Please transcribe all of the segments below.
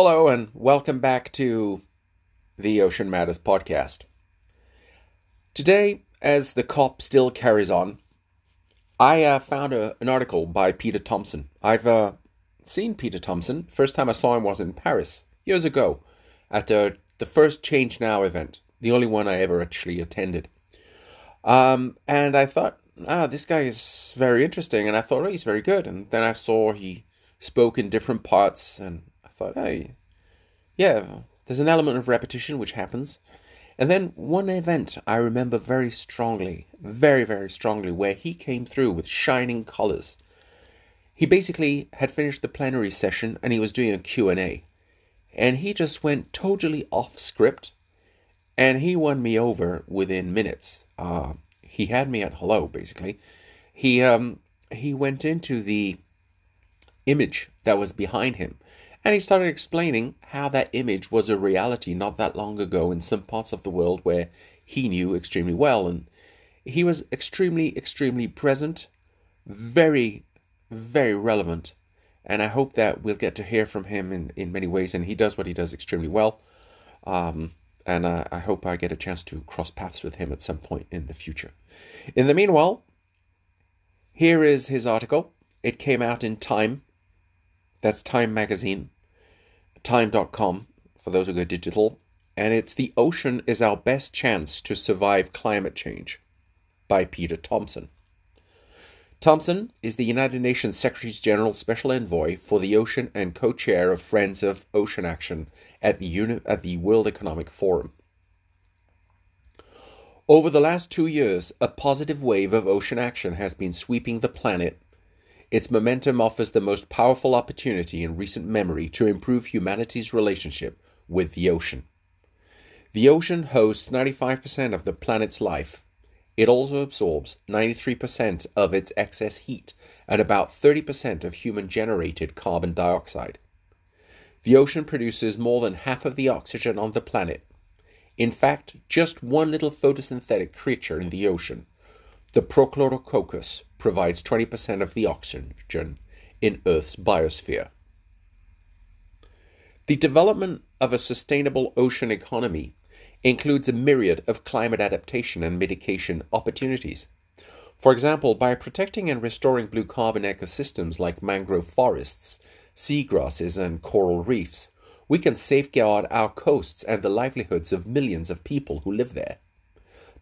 Hello, and welcome back to the Ocean Matters podcast. Today, as the COP still carries on, I uh, found a, an article by Peter Thomson. I've uh, seen Peter Thomson. First time I saw him was in Paris years ago at the, the first Change Now event, the only one I ever actually attended. Um, and I thought, ah, this guy is very interesting. And I thought, oh, he's very good. And then I saw he spoke in different parts, and thought, hey, yeah, there's an element of repetition which happens. And then one event I remember very strongly, very, very strongly, where he came through with shining colors. He basically had finished the plenary session and he was doing a Q&A. And he just went totally off script and he won me over within minutes. Uh, he had me at hello, basically. He um, he went into the image that was behind him. And he started explaining how that image was a reality not that long ago in some parts of the world where he knew extremely well. And he was extremely, extremely present, very, very relevant. And I hope that we'll get to hear from him in, in many ways. And he does what he does extremely well. Um, and I hope I get a chance to cross paths with him at some point in the future. In the meanwhile, here is his article. It came out in Time that's Time Magazine, time.com for those who go digital. And it's The Ocean is Our Best Chance to Survive Climate Change by Peter Thomson. Thomson is the United Nations Secretary General Special Envoy for the Ocean and co chair of Friends of Ocean Action at the, Uni- at the World Economic Forum. Over the last two years, a positive wave of ocean action has been sweeping the planet its momentum offers the most powerful opportunity in recent memory to improve humanity's relationship with the ocean. The ocean hosts 95% of the planet's life. It also absorbs 93% of its excess heat and about 30% of human generated carbon dioxide. The ocean produces more than half of the oxygen on the planet. In fact, just one little photosynthetic creature in the ocean, the Prochlorococcus, provides 20% of the oxygen in Earth's biosphere. The development of a sustainable ocean economy includes a myriad of climate adaptation and mitigation opportunities. For example, by protecting and restoring blue carbon ecosystems like mangrove forests, seagrasses, and coral reefs, we can safeguard our coasts and the livelihoods of millions of people who live there.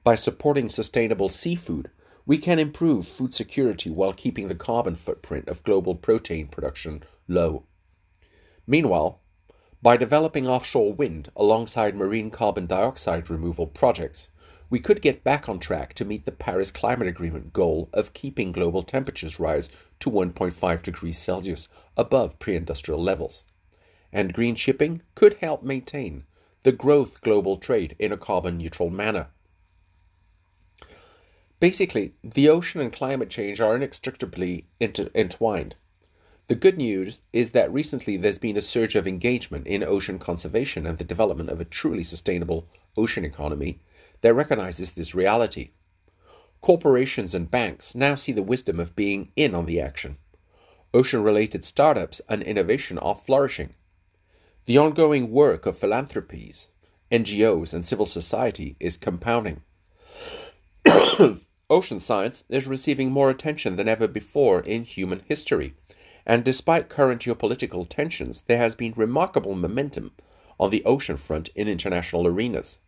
By supporting sustainable seafood, we can improve food security while keeping the carbon footprint of global protein production low. Meanwhile, by developing offshore wind alongside marine carbon dioxide removal projects, we could get back on track to meet the Paris Climate Agreement goal of keeping global temperatures rise to 1.5 degrees Celsius above pre industrial levels. And green shipping could help maintain the growth global trade in a carbon neutral manner. Basically, the ocean and climate change are inextricably inter- entwined. The good news is that recently there's been a surge of engagement in ocean conservation and the development of a truly sustainable ocean economy that recognizes this reality. Corporations and banks now see the wisdom of being in on the action. Ocean related startups and innovation are flourishing. The ongoing work of philanthropies, NGOs, and civil society is compounding. Ocean science is receiving more attention than ever before in human history, and despite current geopolitical tensions, there has been remarkable momentum on the ocean front in international arenas.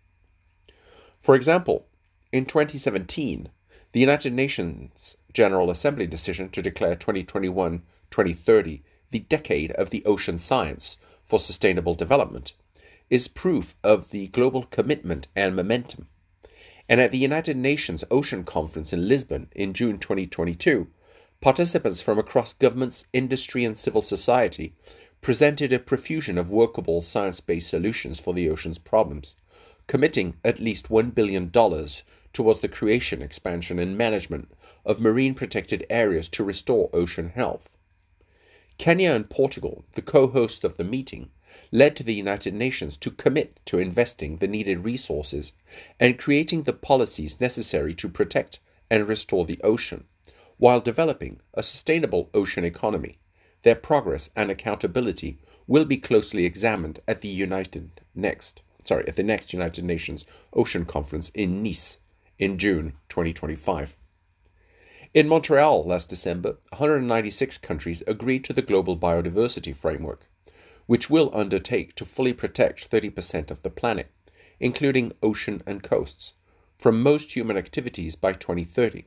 For example, in 2017, the United Nations General Assembly decision to declare 2021 2030 the decade of the ocean science for sustainable development is proof of the global commitment and momentum and at the United Nations Ocean Conference in Lisbon in June 2022, participants from across governments, industry, and civil society presented a profusion of workable science based solutions for the ocean's problems, committing at least $1 billion towards the creation, expansion, and management of marine protected areas to restore ocean health. Kenya and Portugal, the co hosts of the meeting, led to the United Nations to commit to investing the needed resources and creating the policies necessary to protect and restore the ocean, while developing a sustainable ocean economy their progress and accountability will be closely examined at the United next sorry at the next United Nations Ocean Conference in Nice in June 2025. In Montreal last December, 196 countries agreed to the Global Biodiversity Framework, which will undertake to fully protect 30% of the planet, including ocean and coasts, from most human activities by 2030.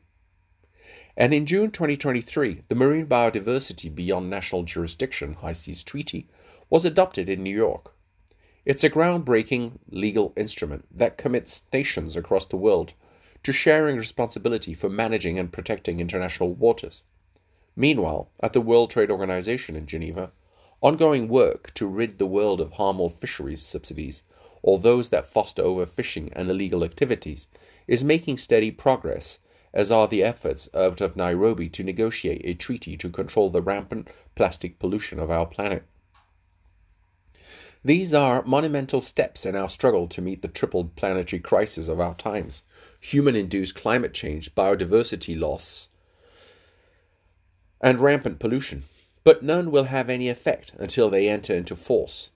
And in June 2023, the Marine Biodiversity Beyond National Jurisdiction High Seas Treaty was adopted in New York. It's a groundbreaking legal instrument that commits nations across the world to sharing responsibility for managing and protecting international waters. Meanwhile, at the World Trade Organization in Geneva, ongoing work to rid the world of harmful fisheries subsidies or those that foster overfishing and illegal activities is making steady progress as are the efforts out of Nairobi to negotiate a treaty to control the rampant plastic pollution of our planet. These are monumental steps in our struggle to meet the triple planetary crisis of our times human induced climate change, biodiversity loss, and rampant pollution. But none will have any effect until they enter into force.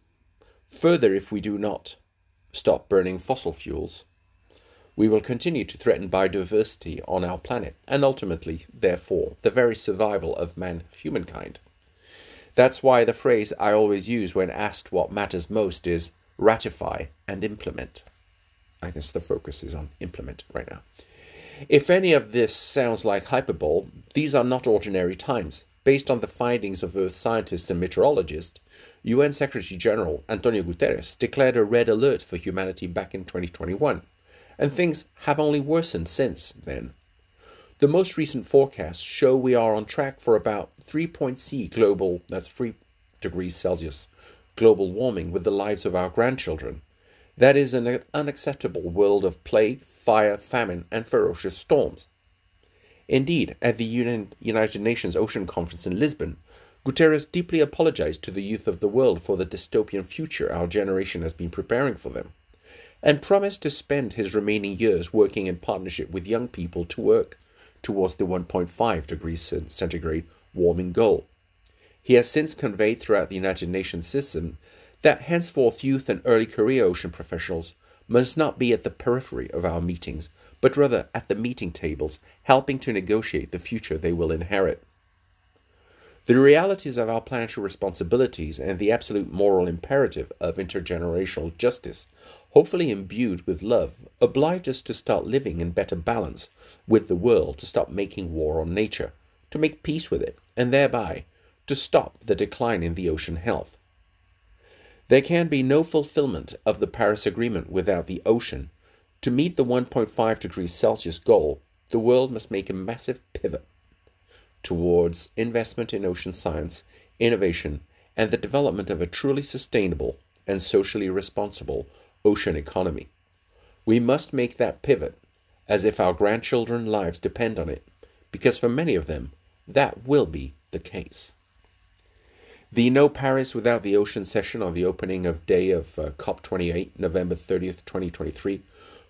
Further, if we do not stop burning fossil fuels, we will continue to threaten biodiversity on our planet and ultimately, therefore, the very survival of man humankind. That's why the phrase I always use when asked what matters most is ratify and implement. I guess the focus is on implement right now. If any of this sounds like hyperbole, these are not ordinary times. Based on the findings of Earth scientists and meteorologists, UN Secretary General Antonio Guterres declared a red alert for humanity back in 2021 and things have only worsened since then. The most recent forecasts show we are on track for about 3.c global, that's 3 degrees Celsius, global warming with the lives of our grandchildren. That is an unacceptable world of plague, fire, famine, and ferocious storms. Indeed, at the United Nations Ocean Conference in Lisbon, Guterres deeply apologized to the youth of the world for the dystopian future our generation has been preparing for them and promised to spend his remaining years working in partnership with young people to work towards the 1.5 degrees centigrade warming goal. He has since conveyed throughout the United Nations system that henceforth youth and early career ocean professionals must not be at the periphery of our meetings, but rather at the meeting tables, helping to negotiate the future they will inherit. The realities of our planetary responsibilities and the absolute moral imperative of intergenerational justice, hopefully imbued with love, oblige us to start living in better balance with the world, to stop making war on nature, to make peace with it, and thereby to stop the decline in the ocean health. There can be no fulfillment of the Paris Agreement without the ocean. To meet the 1.5 degrees Celsius goal, the world must make a massive pivot towards investment in ocean science, innovation, and the development of a truly sustainable and socially responsible ocean economy. We must make that pivot as if our grandchildren's lives depend on it, because for many of them, that will be the case. The No Paris Without the Ocean session on the opening of day of uh, COP28, November 30th, 2023,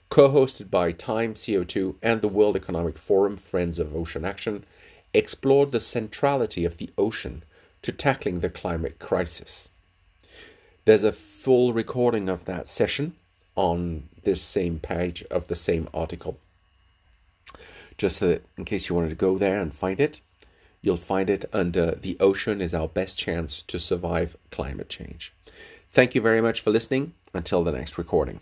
co hosted by Time CO2 and the World Economic Forum Friends of Ocean Action, explored the centrality of the ocean to tackling the climate crisis. There's a full recording of that session on this same page of the same article. Just so that in case you wanted to go there and find it, you'll find it under The Ocean is Our Best Chance to Survive Climate Change. Thank you very much for listening. Until the next recording.